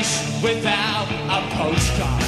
place without a postcard.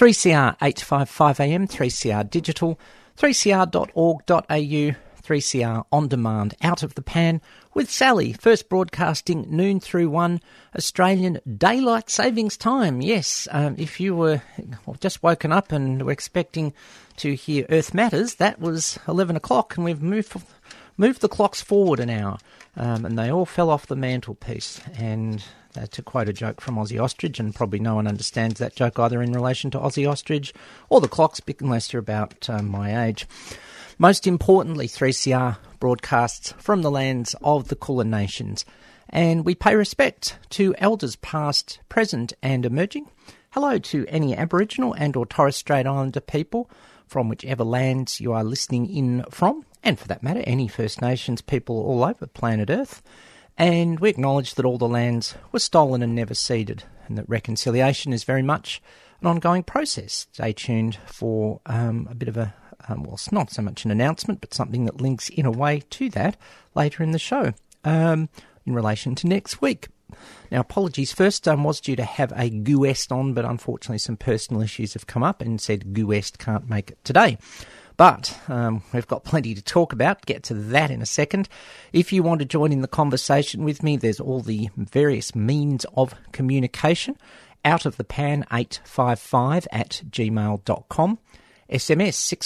3CR 855am, 3CR digital, 3cr.org.au, 3CR on demand, out of the pan with Sally. First broadcasting noon through one Australian daylight savings time. Yes, um, if you were just woken up and were expecting to hear Earth Matters, that was 11 o'clock, and we've moved moved the clocks forward an hour, um, and they all fell off the mantelpiece. And uh, to quote a joke from Ossie Ostrich, and probably no one understands that joke either in relation to Ossie Ostrich or the clocks, unless you're about um, my age. Most importantly, 3CR broadcasts from the lands of the Kulin Nations, and we pay respect to elders past, present, and emerging. Hello to any Aboriginal and or Torres Strait Islander people from whichever lands you are listening in from, and for that matter, any First Nations people all over planet Earth. And we acknowledge that all the lands were stolen and never ceded, and that reconciliation is very much an ongoing process. Stay tuned for um, a bit of a um, well, it's not so much an announcement, but something that links in a way to that later in the show um, in relation to next week. Now, apologies. First, um, was due to have a GUEST on, but unfortunately, some personal issues have come up and said GUEST can't make it today. But um, we've got plenty to talk about. Get to that in a second. If you want to join in the conversation with me, there's all the various means of communication. Out of the pan 855 at gmail.com. SMS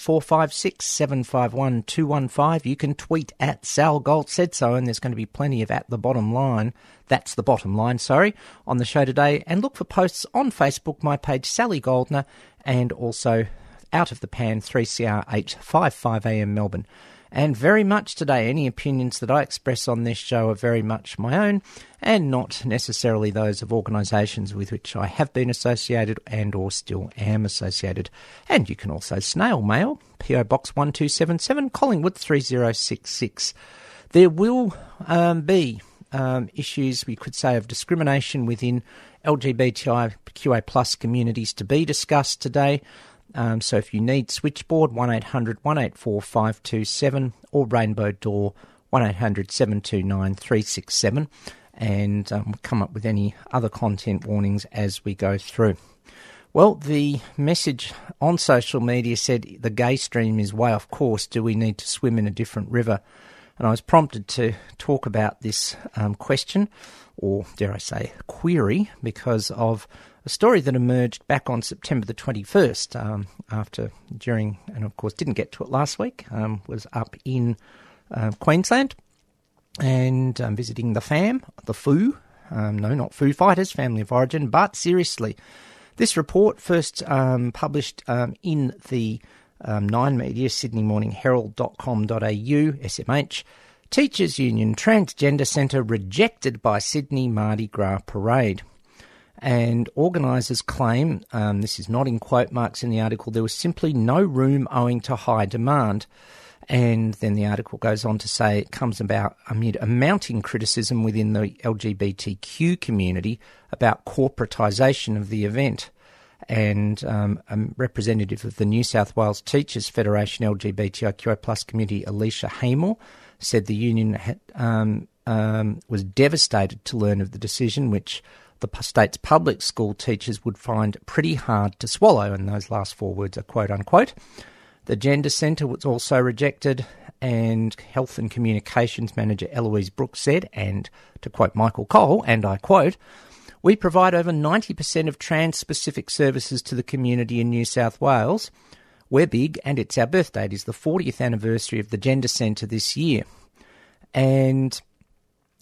61456751215. You can tweet at Sal Gold said so, and there's going to be plenty of at the bottom line. That's the bottom line, sorry, on the show today. And look for posts on Facebook, my page Sally Goldner, and also out of the pan 3CR 855am Melbourne. And very much today, any opinions that I express on this show are very much my own and not necessarily those of organisations with which I have been associated and or still am associated. And you can also snail mail, PO Box 1277, Collingwood 3066. There will um, be um, issues, we could say, of discrimination within LGBTIQA plus communities to be discussed today. Um, so if you need switchboard, 1800 184 527 or Rainbow Door, 1800 729 367, and um, come up with any other content warnings as we go through. Well, the message on social media said the gay stream is way off course. Do we need to swim in a different river? And I was prompted to talk about this um, question, or dare I say, query, because of a story that emerged back on September the 21st, um, after, during, and of course didn't get to it last week, um, was up in uh, Queensland and um, visiting the fam, the Foo. Um, no, not Foo Fighters, family of origin, but seriously. This report, first um, published um, in the Nine Media, Sydney Morning Herald.com.au, SMH, Teachers Union Transgender Centre rejected by Sydney Mardi Gras Parade. And organisers claim, um, this is not in quote marks in the article, there was simply no room owing to high demand. And then the article goes on to say it comes about amid a mounting criticism within the LGBTQ community about corporatisation of the event. And um, a representative of the New South Wales Teachers Federation LGBTIQA plus community, Alicia Haymore, said the union had, um, um, was devastated to learn of the decision, which the state's public school teachers would find pretty hard to swallow, and those last four words are quote unquote. The Gender Centre was also rejected, and Health and Communications Manager Eloise Brooks said, and to quote Michael Cole, and I quote, We provide over 90% of trans specific services to the community in New South Wales. We're big, and it's our birthday. It is the 40th anniversary of the Gender Centre this year. And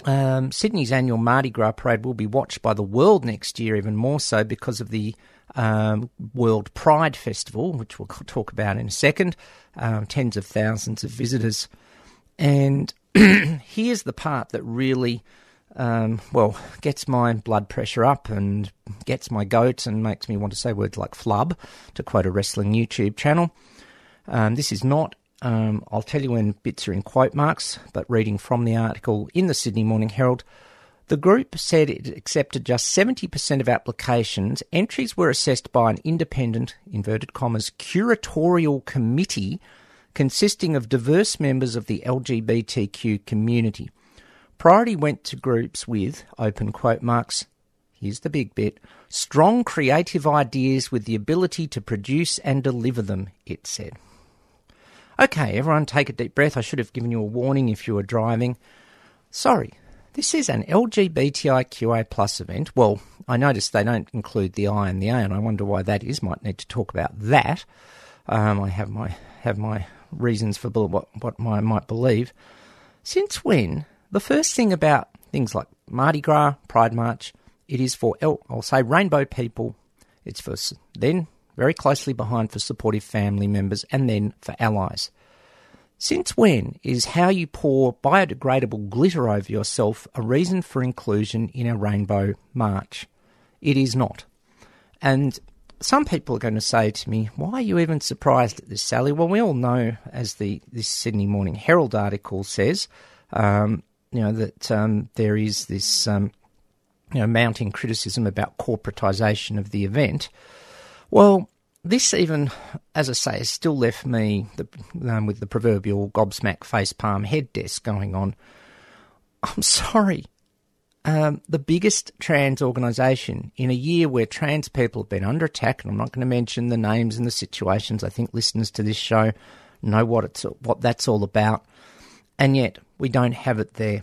um, Sydney's annual Mardi Gras parade will be watched by the world next year, even more so because of the um, World Pride Festival, which we'll talk about in a second. Um, tens of thousands of visitors. And here's the part that really, um, well, gets my blood pressure up and gets my goat and makes me want to say words like flub, to quote a wrestling YouTube channel. Um, this is not um, I'll tell you when bits are in quote marks, but reading from the article in the Sydney Morning Herald, the group said it accepted just 70% of applications. Entries were assessed by an independent, inverted commas, curatorial committee consisting of diverse members of the LGBTQ community. Priority went to groups with, open quote marks, here's the big bit strong creative ideas with the ability to produce and deliver them, it said. Okay, everyone take a deep breath. I should have given you a warning if you were driving. Sorry, this is an LGBTIQA plus event. Well, I noticed they don't include the I and the A, and I wonder why that is. Might need to talk about that. Um, I have my have my reasons for what what I might believe. Since when? The first thing about things like Mardi Gras, Pride March, it is for L, I'll say rainbow people. It's for then very closely behind for supportive family members, and then for allies. Since when is how you pour biodegradable glitter over yourself a reason for inclusion in a rainbow march? It is not. And some people are going to say to me, "Why are you even surprised at this, Sally?" Well, we all know, as the this Sydney Morning Herald article says, um, you know that um, there is this um, you know mounting criticism about corporatisation of the event. Well, this even, as I say, has still left me the, um, with the proverbial gobsmack facepalm head desk going on. I'm sorry. Um, the biggest trans organisation in a year where trans people have been under attack, and I'm not going to mention the names and the situations. I think listeners to this show know what it's what that's all about, and yet we don't have it there.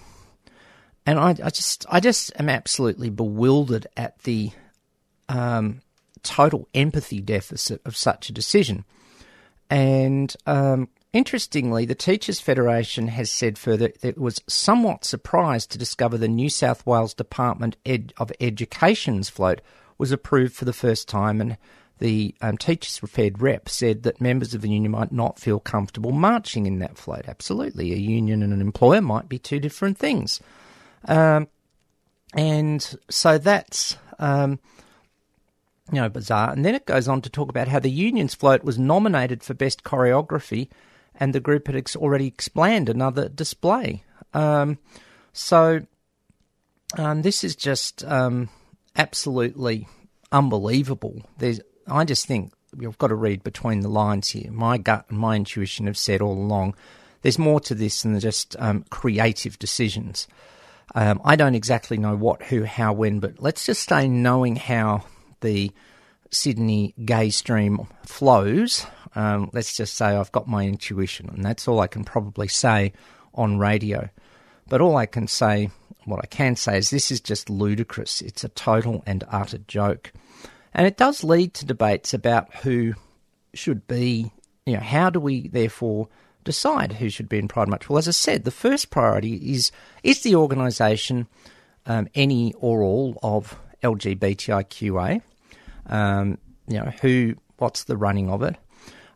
And I, I just, I just am absolutely bewildered at the um, total empathy deficit of such a decision. And um, interestingly, the Teachers Federation has said further that it was somewhat surprised to discover the New South Wales Department Ed- of Education's float was approved for the first time, and the um, Teachers Fed rep said that members of the union might not feel comfortable marching in that float. Absolutely, a union and an employer might be two different things. Um, and so that's um, you know bizarre. And then it goes on to talk about how the union's float was nominated for best choreography, and the group had ex- already explained another display. Um, so um, this is just um, absolutely unbelievable. There's, I just think you've got to read between the lines here. My gut and my intuition have said all along there's more to this than just um, creative decisions. Um, I don't exactly know what, who, how, when, but let's just say knowing how the Sydney gay stream flows, um, let's just say I've got my intuition, and that's all I can probably say on radio. But all I can say, what I can say is this is just ludicrous. It's a total and utter joke. And it does lead to debates about who should be, you know, how do we therefore decide who should be in Pride March? Well, as I said, the first priority is is the organisation um, any or all of LGBTIQA? Um, you know, who, what's the running of it?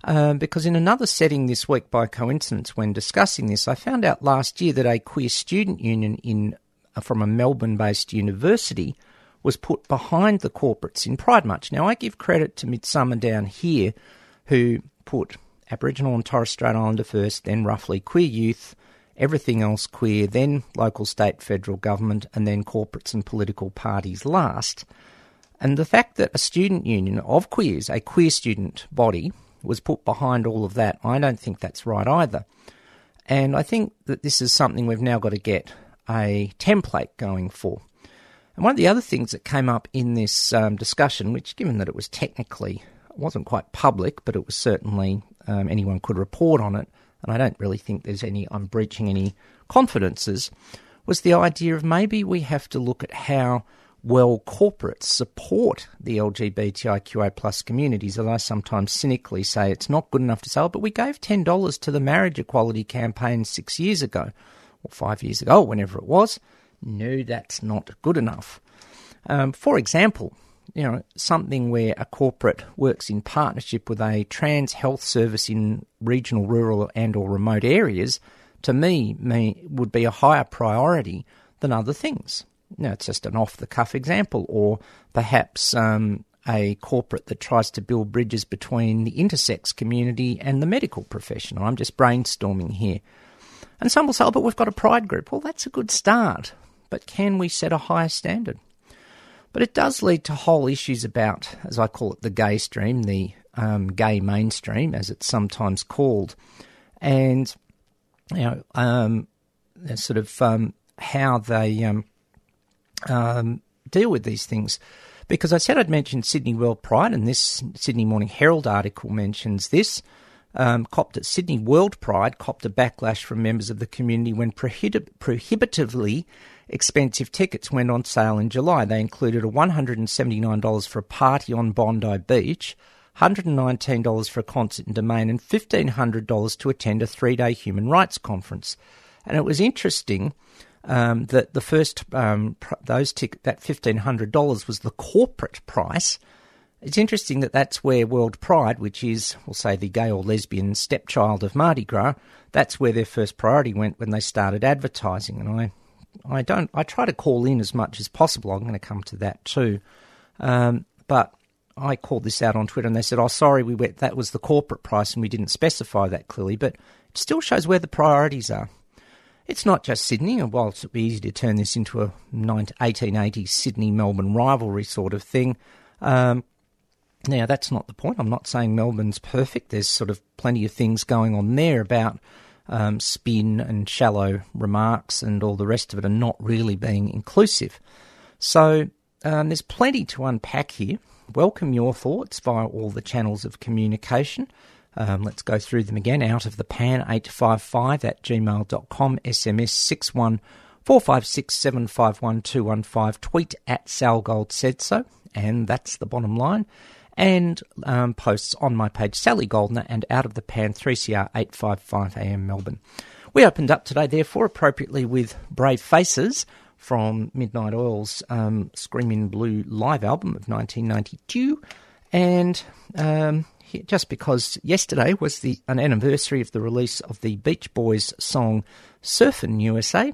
Um, because in another setting this week, by coincidence, when discussing this, I found out last year that a queer student union in from a Melbourne-based university was put behind the corporates in Pride March. Now, I give credit to Midsumma down here, who put Aboriginal and Torres Strait Islander first, then roughly queer youth, everything else queer, then local, state, federal government, and then corporates and political parties last. And the fact that a student union of queers, a queer student body, was put behind all of that, I don't think that's right either. And I think that this is something we've now got to get a template going for. And one of the other things that came up in this um, discussion, which, given that it was technically, wasn't quite public, but it was certainly um, anyone could report on it, and I don't really think there's any, I'm breaching any confidences, was the idea of maybe we have to look at how well corporates support the LGBTIQA plus communities, as I sometimes cynically say it's not good enough to say, but we gave $10 to the marriage equality campaign six years ago, or five years ago, whenever it was. No, that's not good enough. Um, for example, you know, something where a corporate works in partnership with a trans health service in regional, rural, and or remote areas, to me, me would be a higher priority than other things. Now, it's just an off-the-cuff example, or perhaps um, a corporate that tries to build bridges between the intersex community and the medical profession. I'm just brainstorming here. And some will say, oh, but we've got a pride group. Well, that's a good start. But can we set a higher standard? But it does lead to whole issues about, as I call it, the gay stream, the um, gay mainstream, as it's sometimes called, and you know, um, sort of um, how they um, um, deal with these things. Because I said I'd mentioned Sydney World Pride, and this Sydney Morning Herald article mentions this. Um, copped at Sydney World Pride copped a backlash from members of the community when prohibit- prohibitively expensive tickets went on sale in July. They included a $179 for a party on Bondi Beach, $119 for a concert in Domain, and $1,500 to attend a three day human rights conference. And it was interesting um, that the first um, pr- those tic- that fifteen hundred dollars was the corporate price. It's interesting that that's where World Pride, which is we'll say the gay or lesbian stepchild of Mardi Gras, that's where their first priority went when they started advertising. And I, I don't, I try to call in as much as possible. I'm going to come to that too, um, but. I called this out on Twitter and they said, "Oh, sorry, we went. That was the corporate price, and we didn't specify that clearly." But it still shows where the priorities are. It's not just Sydney, and whilst it'd be easy to turn this into a 1880s Sydney Melbourne rivalry sort of thing, um, now that's not the point. I'm not saying Melbourne's perfect. There's sort of plenty of things going on there about um, spin and shallow remarks and all the rest of it, are not really being inclusive. So um, there's plenty to unpack here. Welcome your thoughts via all the channels of communication. Um, let's go through them again. Out of the pan 855 at gmail.com, SMS 61 456 751 215, tweet at Sal Gold said so, and that's the bottom line. And um, posts on my page, Sally Goldner, and Out of the Pan 3CR 855 AM Melbourne. We opened up today, therefore, appropriately with Brave Faces from Midnight Oil's um, Scream in Blue live album of 1992. And um, just because yesterday was the an anniversary of the release of the Beach Boys song Surfin' USA,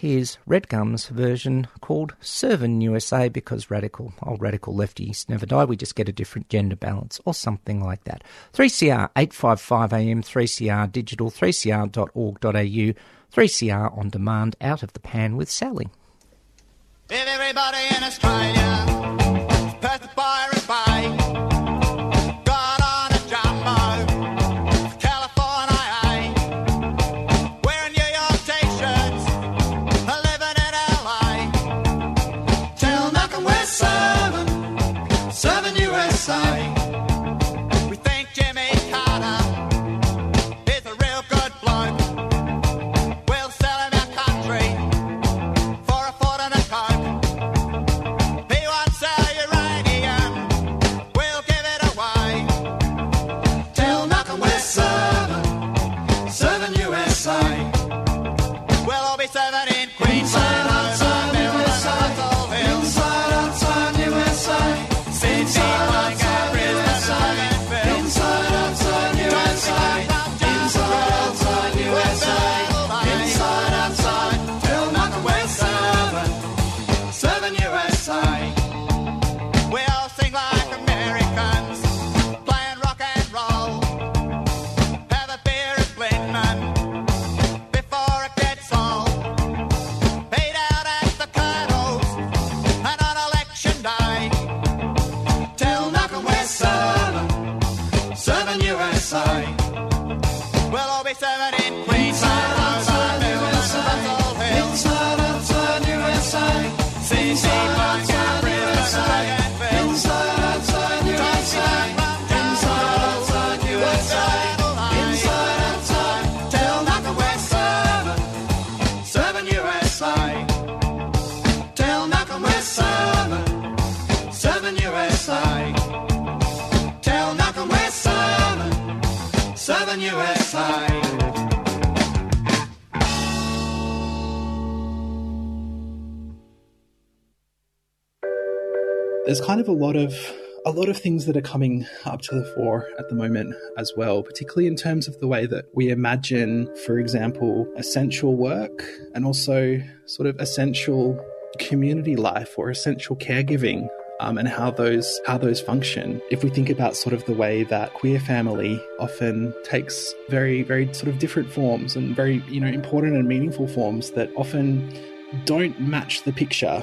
here's Redgum's version called Servin' USA because radical, old radical lefties never die. We just get a different gender balance or something like that. 3CR 855 AM, 3CR digital, 3cr.org.au, 3CR on demand, out of the pan with Sally. If everybody in Australia lot of a lot of things that are coming up to the fore at the moment as well, particularly in terms of the way that we imagine, for example, essential work and also sort of essential community life or essential caregiving. Um, and how those how those function. If we think about sort of the way that queer family often takes very very sort of different forms and very you know important and meaningful forms that often don't match the picture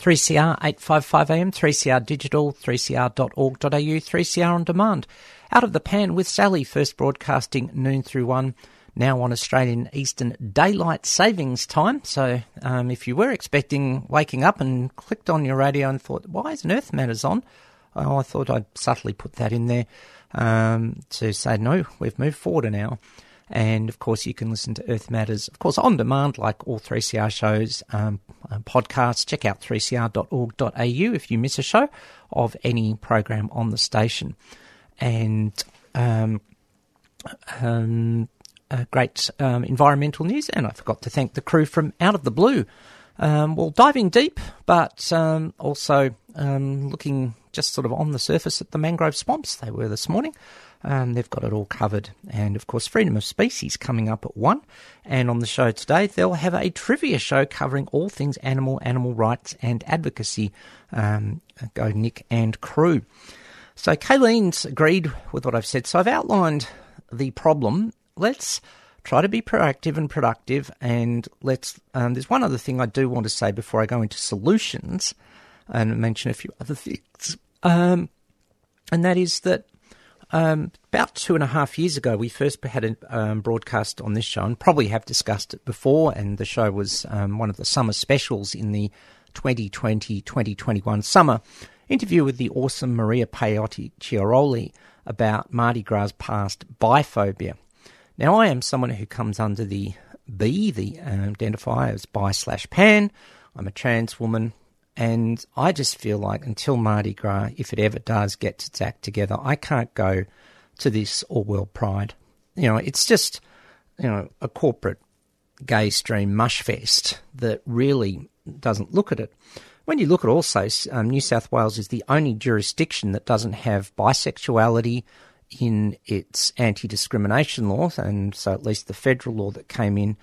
3CR 855am, 3CR digital, 3cr.org.au, 3CR on demand. Out of the pan with Sally, first broadcasting noon through one, now on Australian Eastern Daylight Savings Time. So um, if you were expecting waking up and clicked on your radio and thought, why isn't Earth Matters on? Oh, I thought I'd subtly put that in there um, to say, no, we've moved forward an hour. And of course, you can listen to Earth Matters, of course, on demand, like all 3CR shows, um, podcasts. Check out 3cr.org.au if you miss a show of any program on the station. And um, um, uh, great um, environmental news. And I forgot to thank the crew from Out of the Blue. Um, well, diving deep, but um, also looking just sort of on the surface at the mangrove swamps they were this morning. Um, they've got it all covered. And of course, Freedom of Species coming up at 1. And on the show today, they'll have a trivia show covering all things animal, animal rights, and advocacy. Um, go Nick and crew. So Kayleen's agreed with what I've said. So I've outlined the problem. Let's try to be proactive and productive. And let's. Um, there's one other thing I do want to say before I go into solutions and mention a few other things. Um, and that is that um, about two and a half years ago, we first had a um, broadcast on this show, and probably have discussed it before. And the show was um, one of the summer specials in the 2020 2021 summer interview with the awesome Maria Pallotta-Chiarolli about Mardi Gras past biphobia. Now, I am someone who comes under the B, the uh, identifier as bi slash pan. I'm a trans woman. And I just feel like until Mardi Gras, if it ever does get its act together, I can't go to this all world pride. You know, it's just, you know, a corporate gay stream mush fest that really doesn't look at it. When you look at also, um, New South Wales is the only jurisdiction that doesn't have bisexuality in its anti discrimination laws, and so at least the federal law that came in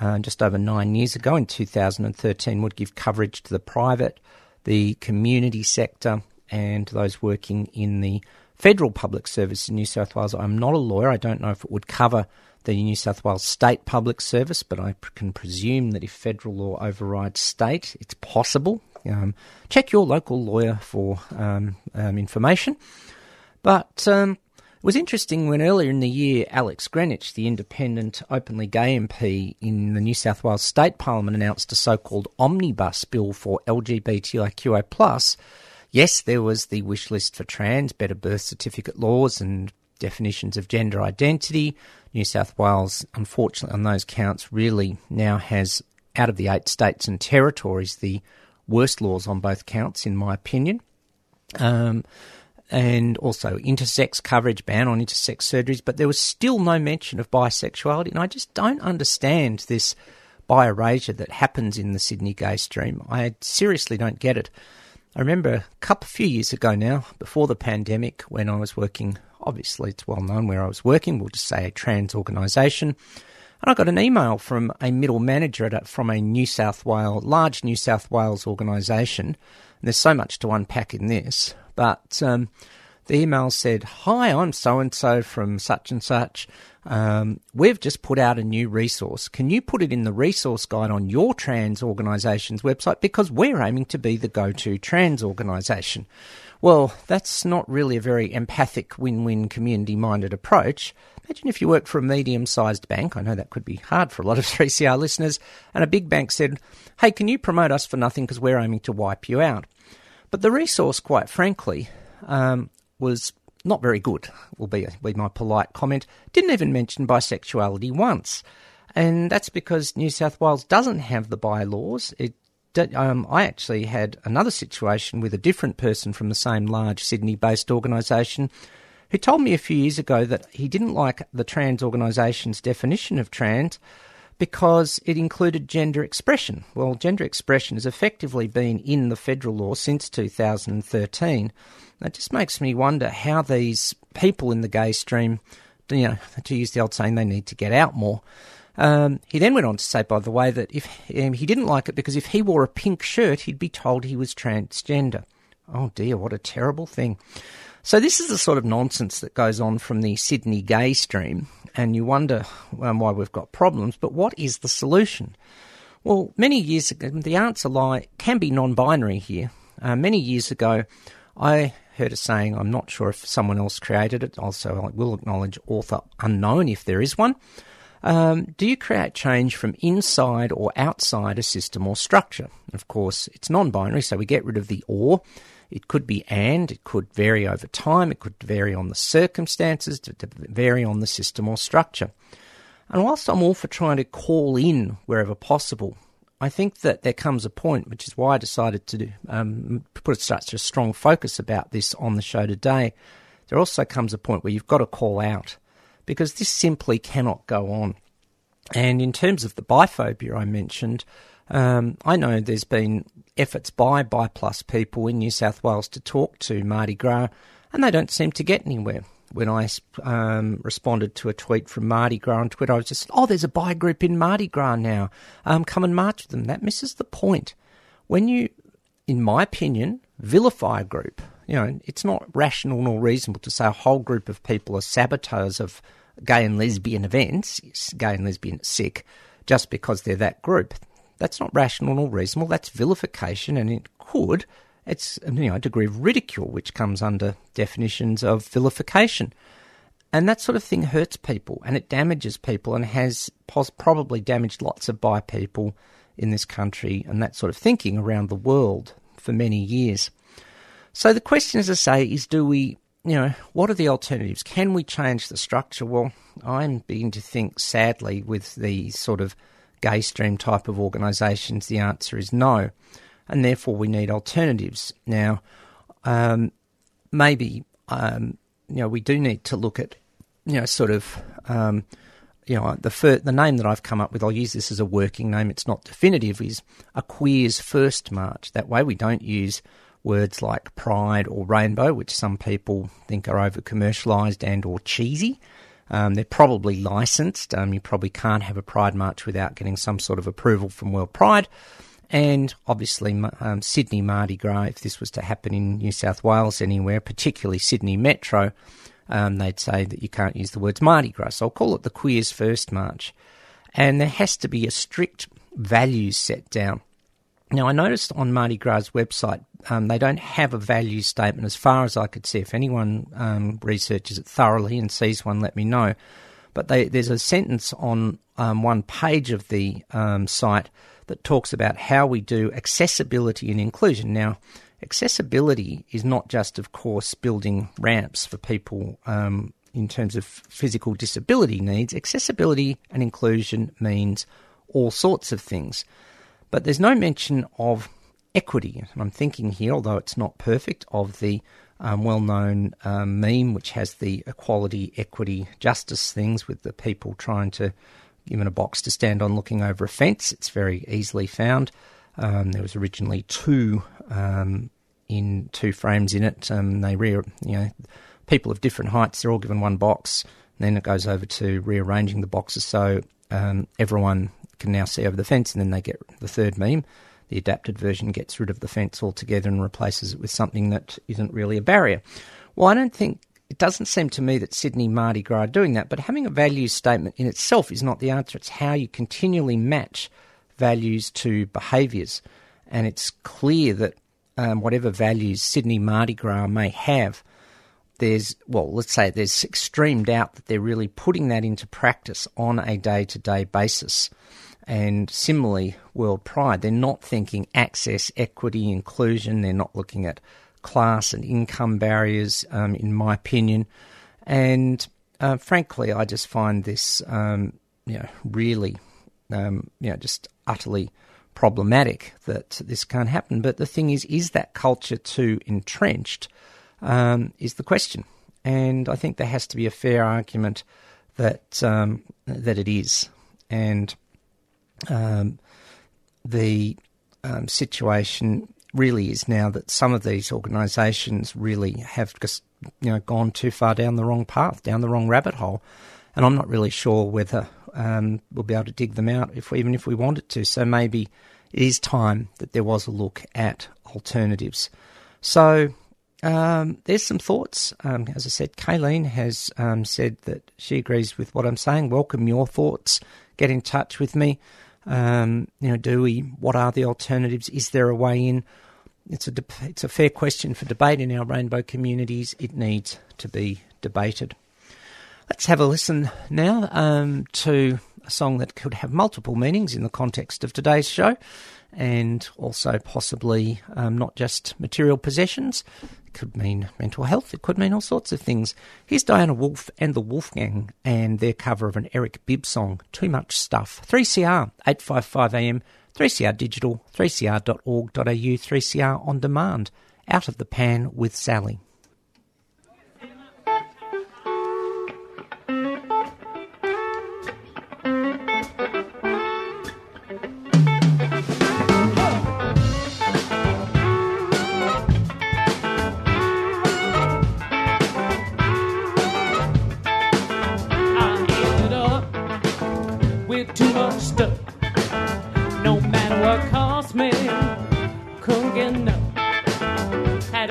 uh, just over nine years ago in 2013 would give coverage to the private, the community sector, and those working in the federal public service in New South Wales. I'm not a lawyer. I don't know if it would cover the New South Wales state public service, but I can presume that if federal law overrides state, it's possible. Um, check your local lawyer for um, um, information. But um, it was interesting when earlier in the year, Alex Greenwich, the independent, openly gay MP in the New South Wales State Parliament, announced a so called omnibus bill for LGBTIQA. Yes, there was the wish list for trans, better birth certificate laws, and definitions of gender identity. New South Wales, unfortunately, on those counts, really now has, out of the eight states and territories, the worst laws on both counts, in my opinion. Um, and also intersex coverage, ban on intersex surgeries, but there was still no mention of bisexuality. And I just don't understand this bi-erasure that happens in the Sydney gay stream. I seriously don't get it. I remember a couple, few years ago now, before the pandemic, when I was working, obviously it's well known where I was working, we'll just say a trans organisation, and I got an email from a middle manager at a, from a New South Wales, large New South Wales organisation. And there's so much to unpack in this, but um, the email said, Hi, I'm so and so from such and such. Um, we've just put out a new resource. Can you put it in the resource guide on your trans organisation's website? Because we're aiming to be the go to trans organisation. Well, that's not really a very empathic, win win, community minded approach. Imagine if you worked for a medium sized bank. I know that could be hard for a lot of 3CR listeners. And a big bank said, Hey, can you promote us for nothing because we're aiming to wipe you out? But the resource, quite frankly, um, was not very good, will be, be my polite comment. Didn't even mention bisexuality once. And that's because New South Wales doesn't have the bylaws. It um, I actually had another situation with a different person from the same large Sydney based organisation who told me a few years ago that he didn't like the trans organisation's definition of trans because it included gender expression. Well, gender expression has effectively been in the federal law since 2013. That just makes me wonder how these people in the gay stream, you know, to use the old saying, they need to get out more. Um, he then went on to say, by the way, that if um, he didn't like it because if he wore a pink shirt, he'd be told he was transgender. Oh dear, what a terrible thing. So this is the sort of nonsense that goes on from the Sydney gay stream, and you wonder um, why we've got problems. But what is the solution? Well, many years ago, the answer lie can be non-binary here. Uh, many years ago, I heard a saying. I'm not sure if someone else created it. Also, I will acknowledge author unknown if there is one. Um, do you create change from inside or outside a system or structure? Of course, it's non binary, so we get rid of the or. It could be and, it could vary over time, it could vary on the circumstances, to, to vary on the system or structure. And whilst I'm all for trying to call in wherever possible, I think that there comes a point, which is why I decided to do, um, put such a strong focus about this on the show today. There also comes a point where you've got to call out because this simply cannot go on. And in terms of the biphobia I mentioned, um, I know there's been efforts by BiPlus people in New South Wales to talk to Mardi Gras, and they don't seem to get anywhere. When I um, responded to a tweet from Mardi Gras on Twitter, I was just, oh, there's a bi group in Mardi Gras now. Um, come and march with them. That misses the point. When you, in my opinion, vilify a group, you know, it's not rational nor reasonable to say a whole group of people are saboteurs of gay and lesbian events, gay and lesbian sick, just because they're that group. That's not rational nor reasonable. That's vilification, and it could. It's you know a degree of ridicule, which comes under definitions of vilification, and that sort of thing hurts people and it damages people and has pos- probably damaged lots of bi people in this country and that sort of thinking around the world for many years. So the question, as I say, is do we you know, what are the alternatives? Can we change the structure? Well, I'm beginning to think, sadly, with the sort of gay stream type of organisations, the answer is no. And therefore, we need alternatives. Now, um, maybe, um, you know, we do need to look at, you know, sort of, um, you know, the fir- the name that I've come up with, I'll use this as a working name, it's not definitive, is a Queers First March. That way we don't use words like pride or rainbow, which some people think are over commercialised and or cheesy. Um, they're probably licensed. Um, you probably can't have a pride march without getting some sort of approval from World Pride. And obviously, um, Sydney Mardi Gras, if this was to happen in New South Wales anywhere, particularly Sydney Metro, um, they'd say that you can't use the words Mardi Gras. So I'll call it the Queers First March. And there has to be a strict values set down. Now, I noticed on Mardi Gras' website um, they don't have a value statement as far as I could see. If anyone um, researches it thoroughly and sees one, let me know. But they, there's a sentence on um, one page of the um, site that talks about how we do accessibility and inclusion. Now, accessibility is not just, of course, building ramps for people um, in terms of physical disability needs. Accessibility and inclusion means all sorts of things. But there's no mention of equity. And I'm thinking here, although it's not perfect, of the um, well known um, meme which has the equality, equity, justice things with the people trying to given a box to stand on looking over a fence. It's very easily found. Um, there was originally two um, in two frames in it. Um, they re- you know people of different heights. They're all given one box. And then it goes over to rearranging the boxes so um, everyone can now see over the fence, and then they get the third meme. The adapted version gets rid of the fence altogether and replaces it with something that isn't really a barrier. Well, I don't think it doesn't seem to me that Sydney Mardi Gras are doing that, but having a values statement in itself is not the answer. It's how you continually match values to behaviours. And it's clear that um, whatever values Sydney Mardi Gras may have, there's, well, let's say there's extreme doubt that they're really putting that into practice on a day to day basis. And similarly, World Pride, they're not thinking access, equity, inclusion, they're not looking at class and income barriers, um, in my opinion. And uh, frankly, I just find this, um, you know, really, um, you know, just utterly problematic that this can't happen. But the thing is, is that culture too entrenched? Um, is the question, and I think there has to be a fair argument that um, that it is, and um, the um, situation really is now that some of these organisations really have just you know gone too far down the wrong path, down the wrong rabbit hole, and I'm not really sure whether um, we'll be able to dig them out if we, even if we wanted to. So maybe it is time that there was a look at alternatives. So um, there's some thoughts. Um, as I said, Kayleen has um, said that she agrees with what I'm saying. Welcome your thoughts. Get in touch with me. Um, you know, do we? What are the alternatives? Is there a way in? It's a de- it's a fair question for debate in our rainbow communities. It needs to be debated. Let's have a listen now um, to a song that could have multiple meanings in the context of today's show, and also possibly um, not just material possessions. It could mean mental health. It could mean all sorts of things. Here's Diana Wolf and the Wolfgang and their cover of an Eric Bibb song, Too Much Stuff. 3CR, 855 AM, 3CR Digital, 3cr.org.au, 3CR On Demand. Out of the Pan with Sally.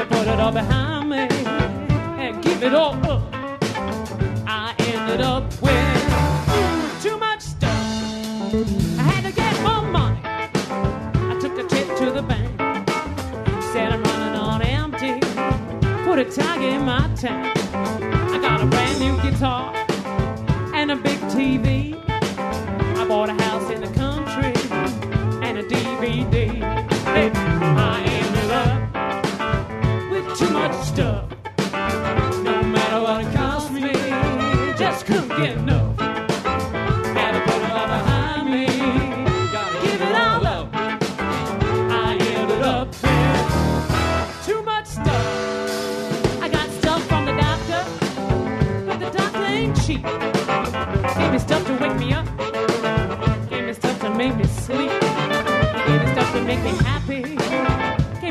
Put it all behind me and give it all up. I ended up with too much stuff. I had to get more money. I took a trip to the bank. Said I'm running on empty. Put a tag in my tank. I got a brand new guitar and a big TV.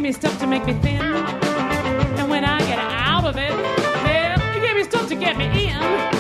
Me stuff to make me thin. And when I get out of it, hell, you gave me stuff to get me in.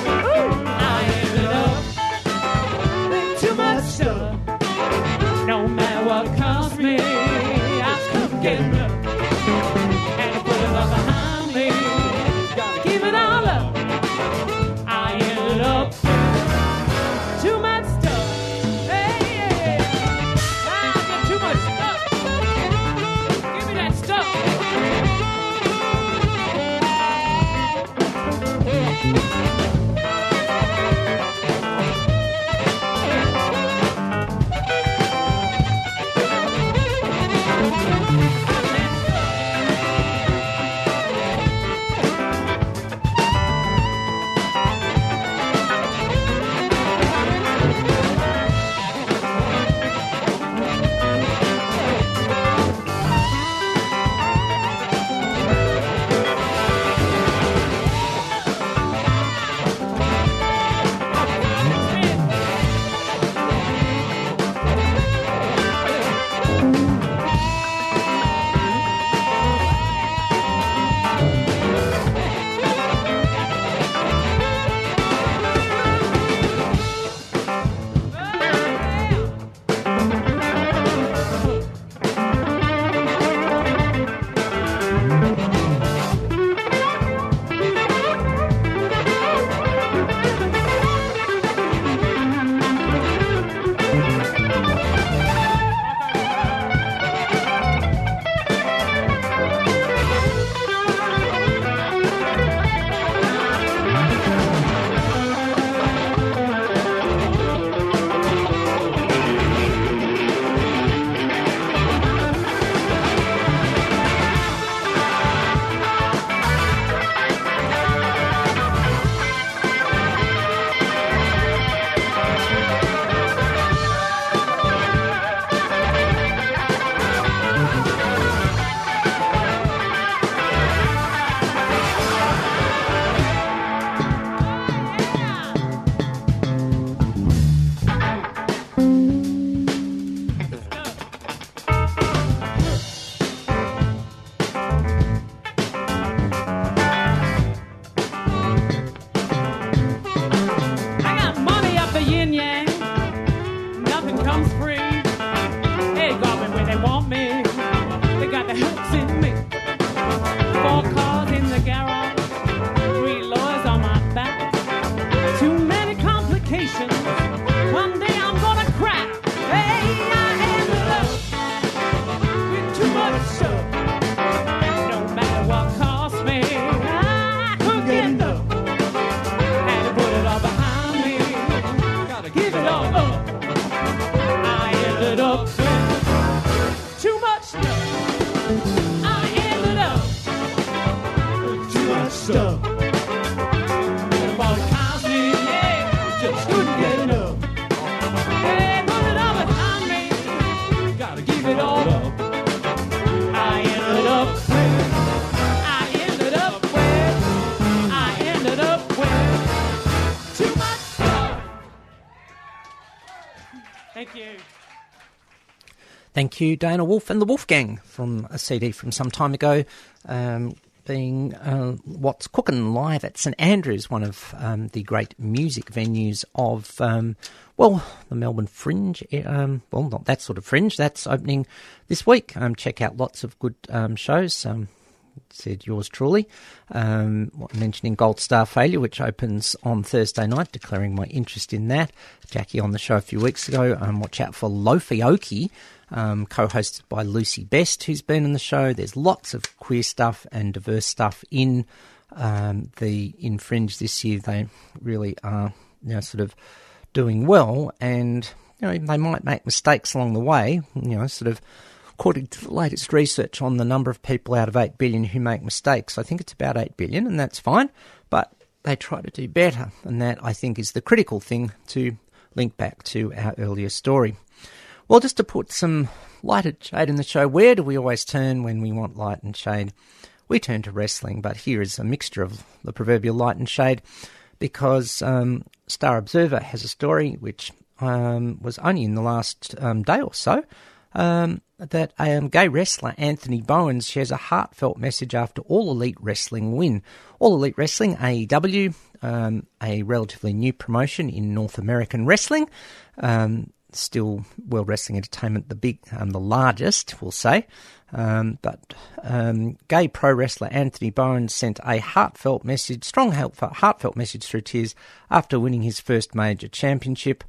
vacation. Thank you, Dana Wolf and the Wolfgang from a CD from some time ago, um, being uh, What's Cooking live at St Andrews, one of um, the great music venues of, um, well, the Melbourne Fringe. Um, well, not that sort of fringe. That's opening this week. Um, check out lots of good um, shows. Said yours truly. Um, mentioning Gold Star Failure, which opens on Thursday night, declaring my interest in that. Jackie on the show a few weeks ago. Um, watch out for Lofi Oki, um, co-hosted by Lucy Best, who's been in the show. There's lots of queer stuff and diverse stuff in um, the in Fringe this year. They really are, you know, sort of doing well, and you know they might make mistakes along the way. You know, sort of according to the latest research on the number of people out of 8 billion who make mistakes, I think it's about 8 billion, and that's fine, but they try to do better, and that I think is the critical thing to link back to our earlier story. Well, just to put some light and shade in the show, where do we always turn when we want light and shade? We turn to wrestling, but here is a mixture of the proverbial light and shade because um, Star Observer has a story which um, was only in the last um, day or so um, that um, gay wrestler Anthony Bowens shares a heartfelt message after All Elite Wrestling win. All Elite Wrestling, AEW, um, a relatively new promotion in North American wrestling. Um, still World Wrestling Entertainment, the big, um, the largest, we'll say. Um, but um, gay pro wrestler Anthony Bowens sent a heartfelt message, strong heartfelt message through tears after winning his first major championship.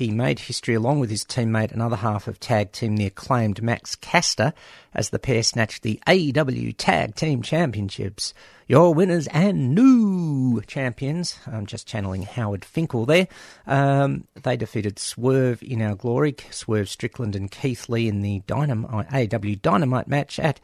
He made history along with his teammate another half of tag team, the acclaimed Max Caster, as the pair snatched the AEW Tag Team Championships. Your winners and new champions. I'm just channeling Howard Finkel there. Um, they defeated Swerve in our glory, Swerve Strickland and Keith Lee in the Dynamite, AEW Dynamite match at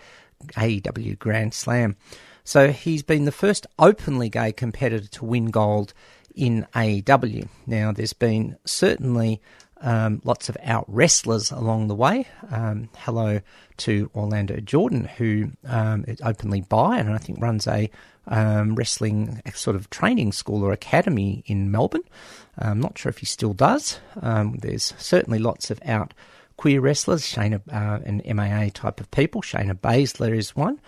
AEW Grand Slam. So he's been the first openly gay competitor to win gold in AEW. Now, there's been certainly um, lots of out wrestlers along the way. Um, hello to Orlando Jordan, who um, is openly bi and I think runs a um, wrestling sort of training school or academy in Melbourne. I'm not sure if he still does. Um, there's certainly lots of out queer wrestlers, Shayna uh, and MMA type of people. Shayna Baszler is one.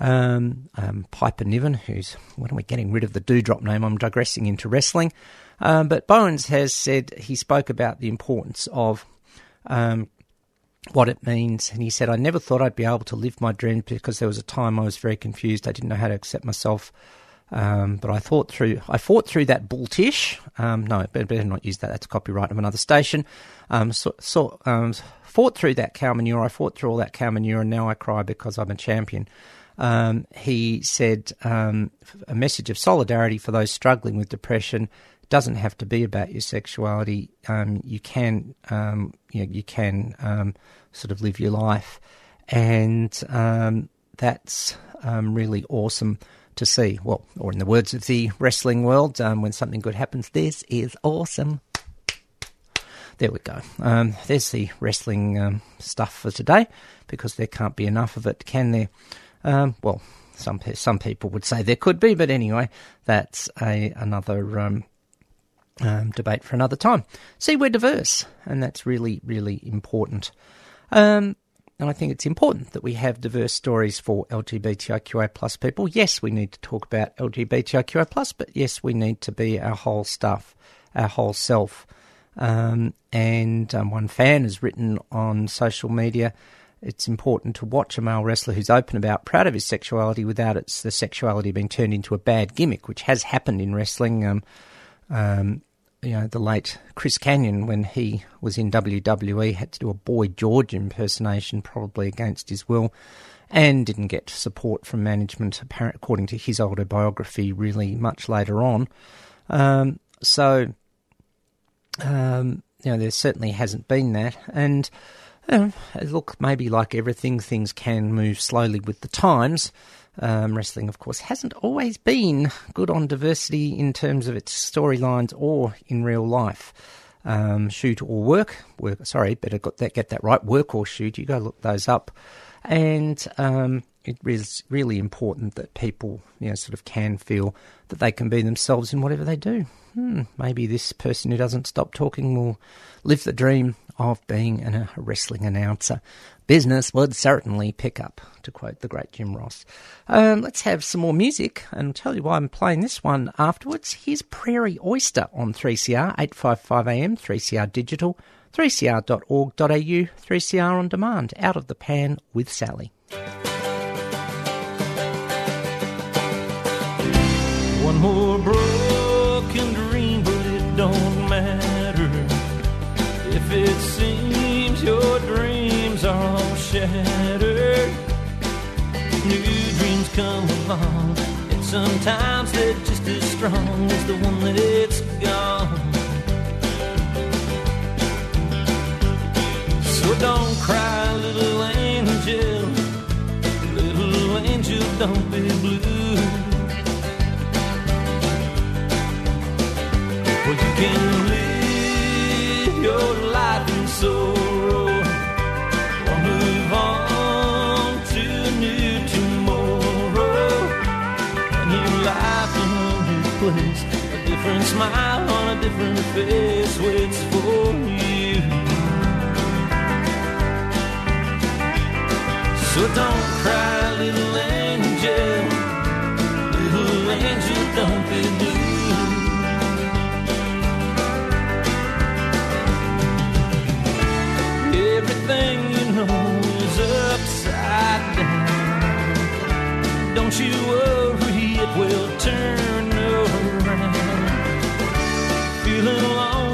Um, um, Piper Niven, who's when are we getting rid of the Doudrop name? I'm digressing into wrestling. Um, but Bowens has said he spoke about the importance of um, what it means, and he said, "I never thought I'd be able to live my dreams because there was a time I was very confused. I didn't know how to accept myself." Um, but I thought through. I fought through that bulltish. Um, no, better, not use that. That's copyright of another station. Um, so, so um, fought through that cow manure. I fought through all that cow manure, and now I cry because I'm a champion. Um, he said um, a message of solidarity for those struggling with depression doesn't have to be about your sexuality. You can, you, know, you can sort of live your life, and that's really awesome to see. Well, or in the words of the wrestling world, um, when something good happens, this is awesome. There we go. Um, there's the wrestling um, stuff for today, because there can't be enough of it, can there? Um, well, some some people would say there could be, but anyway, that's a another um, um, debate for another time. See, we're diverse, and that's really really important. Um, and I think it's important that we have diverse stories for LGBTIQA plus people. Yes, we need to talk about LGBTIQA plus, but yes, we need to be our whole stuff, our whole self. Um, and um, one fan has written on social media it's important to watch a male wrestler who's open about, proud of his sexuality, without it's the sexuality being turned into a bad gimmick, which has happened in wrestling. Um, um, you know, the late Chris Kanyon, when he was in WWE, had to do a Boy George impersonation, probably against his will, and didn't get support from management, according to his autobiography, really much later on. Um, so, um, you know, there certainly hasn't been that. And Um, look, maybe like everything, things can move slowly with the times. Um, wrestling, of course, hasn't always been good on diversity in terms of its storylines or in real life. Um, shoot or work, work. Sorry, better got that, get that right. Work or shoot. You go look those up, and um, it is really important that people, you know, sort of can feel that they can be themselves in whatever they do. Hmm, maybe this person who doesn't stop talking will live the dream of being an, a wrestling announcer. Business would certainly pick up, to quote the great Jim Ross. Um, let's have some more music and I'll tell you why I'm playing this one afterwards. Here's Prairie Oyster on 3CR, 855am, 3CR Digital, 3cr.org.au, 3CR on demand, out of the pan with Sally. Shattered. New dreams come along, and sometimes they're just as strong as the one that's gone. So don't cry, little angel, little angel, don't be blue. Well, you can live your life in sorrow different smile on a different face waits for you. So don't cry, little angel, little angel, don't be blue. Everything you know is upside down. Don't you worry, it will turn around. Feeling lonely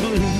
blue.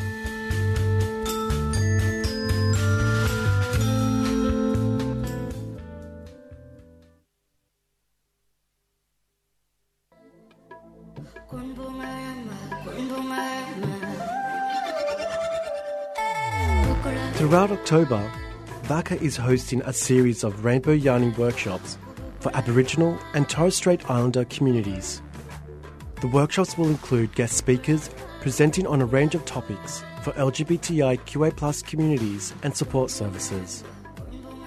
Throughout October, VACCA is hosting a series of rainbow yarning workshops for Aboriginal and Torres Strait Islander communities. The workshops will include guest speakers presenting on a range of topics for LGBTIQA communities and support services.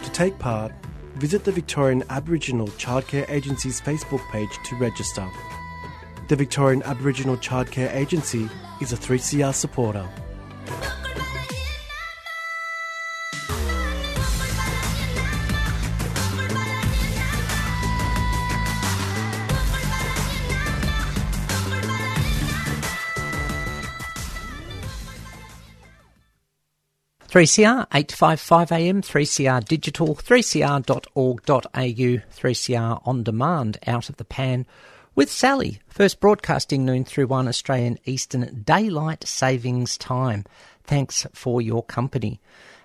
To take part, visit the Victorian Aboriginal Childcare Agency's Facebook page to register. The Victorian Aboriginal Childcare Agency is a 3CR supporter. Three CR eight five five AM, three CR digital, three CR.org.au, three CR on demand, out of the pan with Sally. First broadcasting noon through one Australian Eastern Daylight Savings Time. Thanks for your company.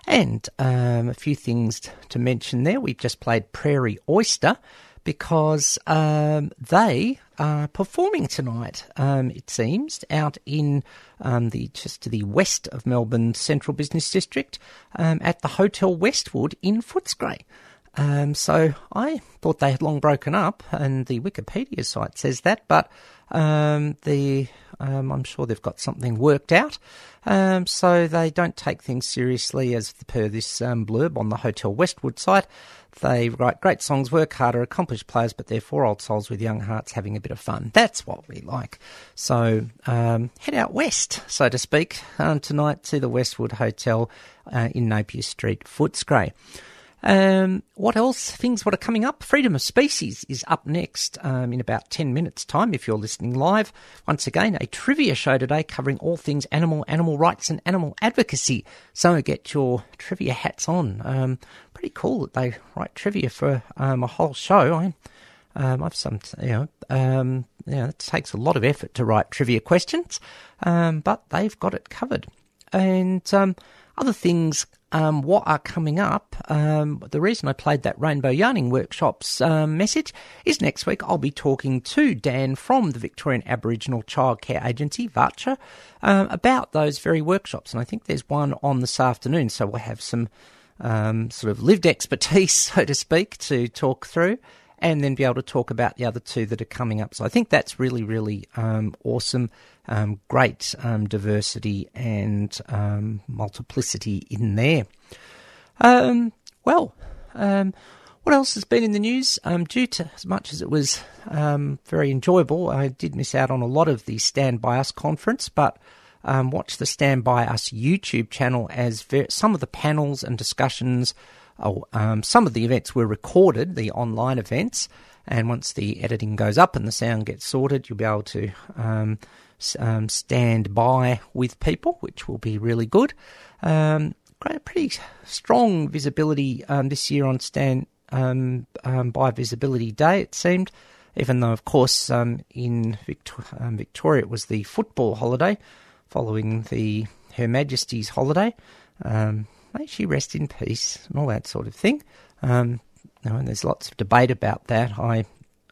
And um, a few things to mention there. We've just played Prairie Oyster because um, they are performing tonight. Um, it seems out in um, the just to the west of Melbourne Central Business District um, at the Hotel Westwood in Footscray. Um, so I thought they had long broken up, and the Wikipedia site says that, but um, the um, I'm sure they've got something worked out. Um, so they don't take things seriously, as per this um, blurb on the Hotel Westwood site. They write great songs, work harder, accomplished players, but they're four old souls with young hearts having a bit of fun. That's what we like. So um, head out west, so to speak, um, tonight to the Westwood Hotel uh, in Napier Street, Footscray. Um, what else? Things what are coming up? Freedom of Species is up next um, in about 10 minutes' time if you're listening live. Once again, a trivia show today covering all things animal, animal rights, and animal advocacy. So get your trivia hats on. Um, pretty cool that they write trivia for um, a whole show. I, um, I've some, you know, um, you know, it takes a lot of effort to write trivia questions, um, but they've got it covered. And um, other things, um, what are coming up? Um, the reason I played that Rainbow Yarning Workshops um, message is next week I'll be talking to Dan from the Victorian Aboriginal Childcare Agency, VACCA, um, about those very workshops. And I think there's one on this afternoon, so we'll have some um, sort of lived expertise, so to speak, to talk through. And then be able to talk about the other two that are coming up. So I think that's really, really um, awesome um, great um, diversity and um, multiplicity in there. Um, well, um, what else has been in the news? Um, due to as much as it was very enjoyable, I did miss out on a lot of the Stand By Us conference, but watch the Stand By Us YouTube channel as ver- some of the panels and discussions. Oh, some of the events were recorded, the online events, and once the editing goes up and the sound gets sorted, you'll be able to um, um, stand by with people, which will be really good. Um, pretty strong visibility um, this year on Stand um, um, by Visibility Day, it seemed, even though, of course, um, in Victor- Victoria it was the football holiday following the Her Majesty's holiday. May she rest in peace and all that sort of thing. Um, and there's lots of debate about that. I,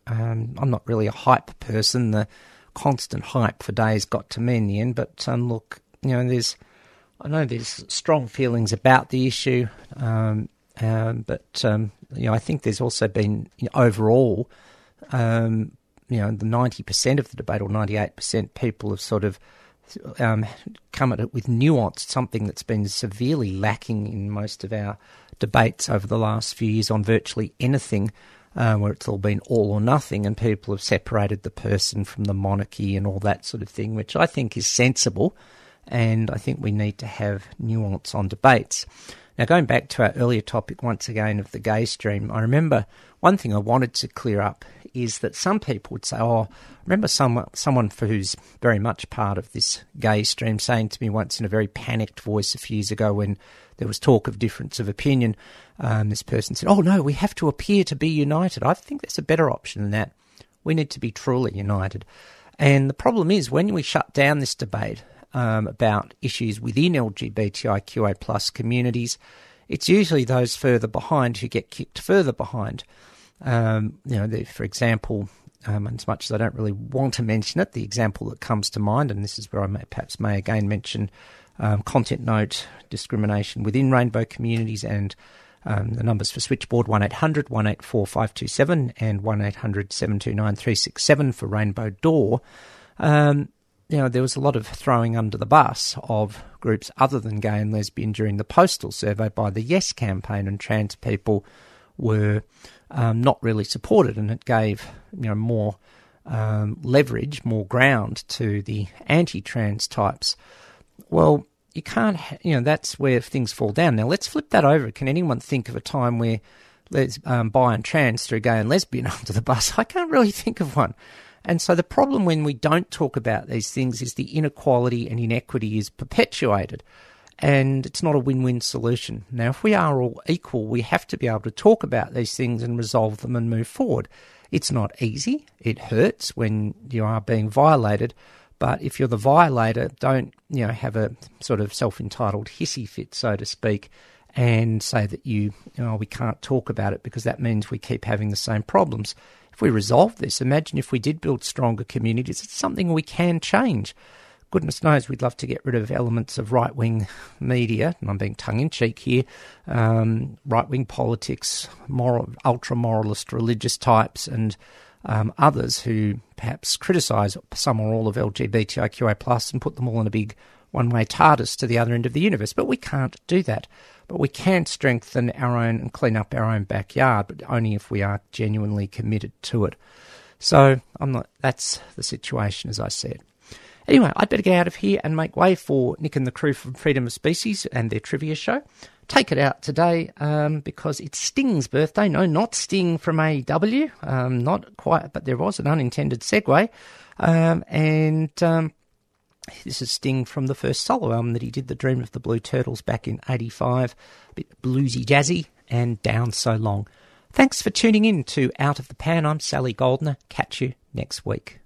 um, I'm not really a hype person. The constant hype for days got to me in the end. But um, look, you know, there's I know there's strong feelings about the issue, um, um, but um, you know, I think there's also been you know, overall, um, you know, the ninety percent of the debate or ninety eight percent people have sort of um, come at it with nuance, something that's been severely lacking in most of our debates over the last few years on virtually anything uh, where it's all been all or nothing, and people have separated the person from the monarchy and all that sort of thing, which I think is sensible. And I think we need to have nuance on debates. Now, going back to our earlier topic once again of the gay stream, I remember one thing I wanted to clear up is that some people would say, "Oh, remember someone someone who's very much part of this gay stream saying to me once in a very panicked voice a few years ago when there was talk of difference of opinion. Um, this person said, "Oh no, we have to appear to be united." I think there's a better option than that. We need to be truly united. And the problem is when we shut down this debate um, about issues within LGBTIQA plus communities, it's usually those further behind who get kicked further behind. Um, you know, the, for example, um, as much as I don't really want to mention it, the example that comes to mind, and this is where I may, perhaps may again mention um, content note discrimination within rainbow communities and um, the numbers for switchboard 1800 184 527 and 1800 729 367 for Rainbow Door. Um, you know, there was a lot of throwing under the bus of groups other than gay and lesbian during the postal survey by the Yes campaign, and trans people were um, not really supported, and it gave you know more um, leverage, more ground to the anti-trans types. Well, you can't, you know, that's where things fall down. Now, let's flip that over. Can anyone think of a time where les, um, bi and trans threw gay and lesbian under the bus? I can't really think of one. And so the problem when we don't talk about these things is the inequality and inequity is perpetuated. And it's not a win win solution. Now, if we are all equal, we have to be able to talk about these things and resolve them and move forward. It's not easy. It hurts when you are being violated. But if you're the violator, don't you know have a sort of self-entitled hissy fit, so to speak, and say that you, you know we can't talk about it because that means we keep having the same problems. If we resolve this, imagine if we did build stronger communities. It's something we can change. Goodness knows we'd love to get rid of elements of right wing media, and I'm being tongue in cheek here, um, right wing politics, moral, ultra moralist religious types, and um, others who perhaps criticise some or all of LGBTIQA plus and put them all in a big one-way TARDIS to the other end of the universe. But we can't do that. But we can strengthen our own and clean up our own backyard, but only if we are genuinely committed to it. So I'm not. That's the situation, as I said. Anyway, I'd better get out of here and make way for Nick and the crew from Freedom of Species and their trivia show take it out today um, because it's Sting's birthday. No, not Sting from AEW. Um, not quite, but there was an unintended segue. Um, and um, this is Sting from the first solo album that he did, The Dream of the Blue Turtles, back in 85. A bit bluesy jazzy and down so long. Thanks for tuning in to Out of the Pan. I'm Sally Goldner. Catch you next week.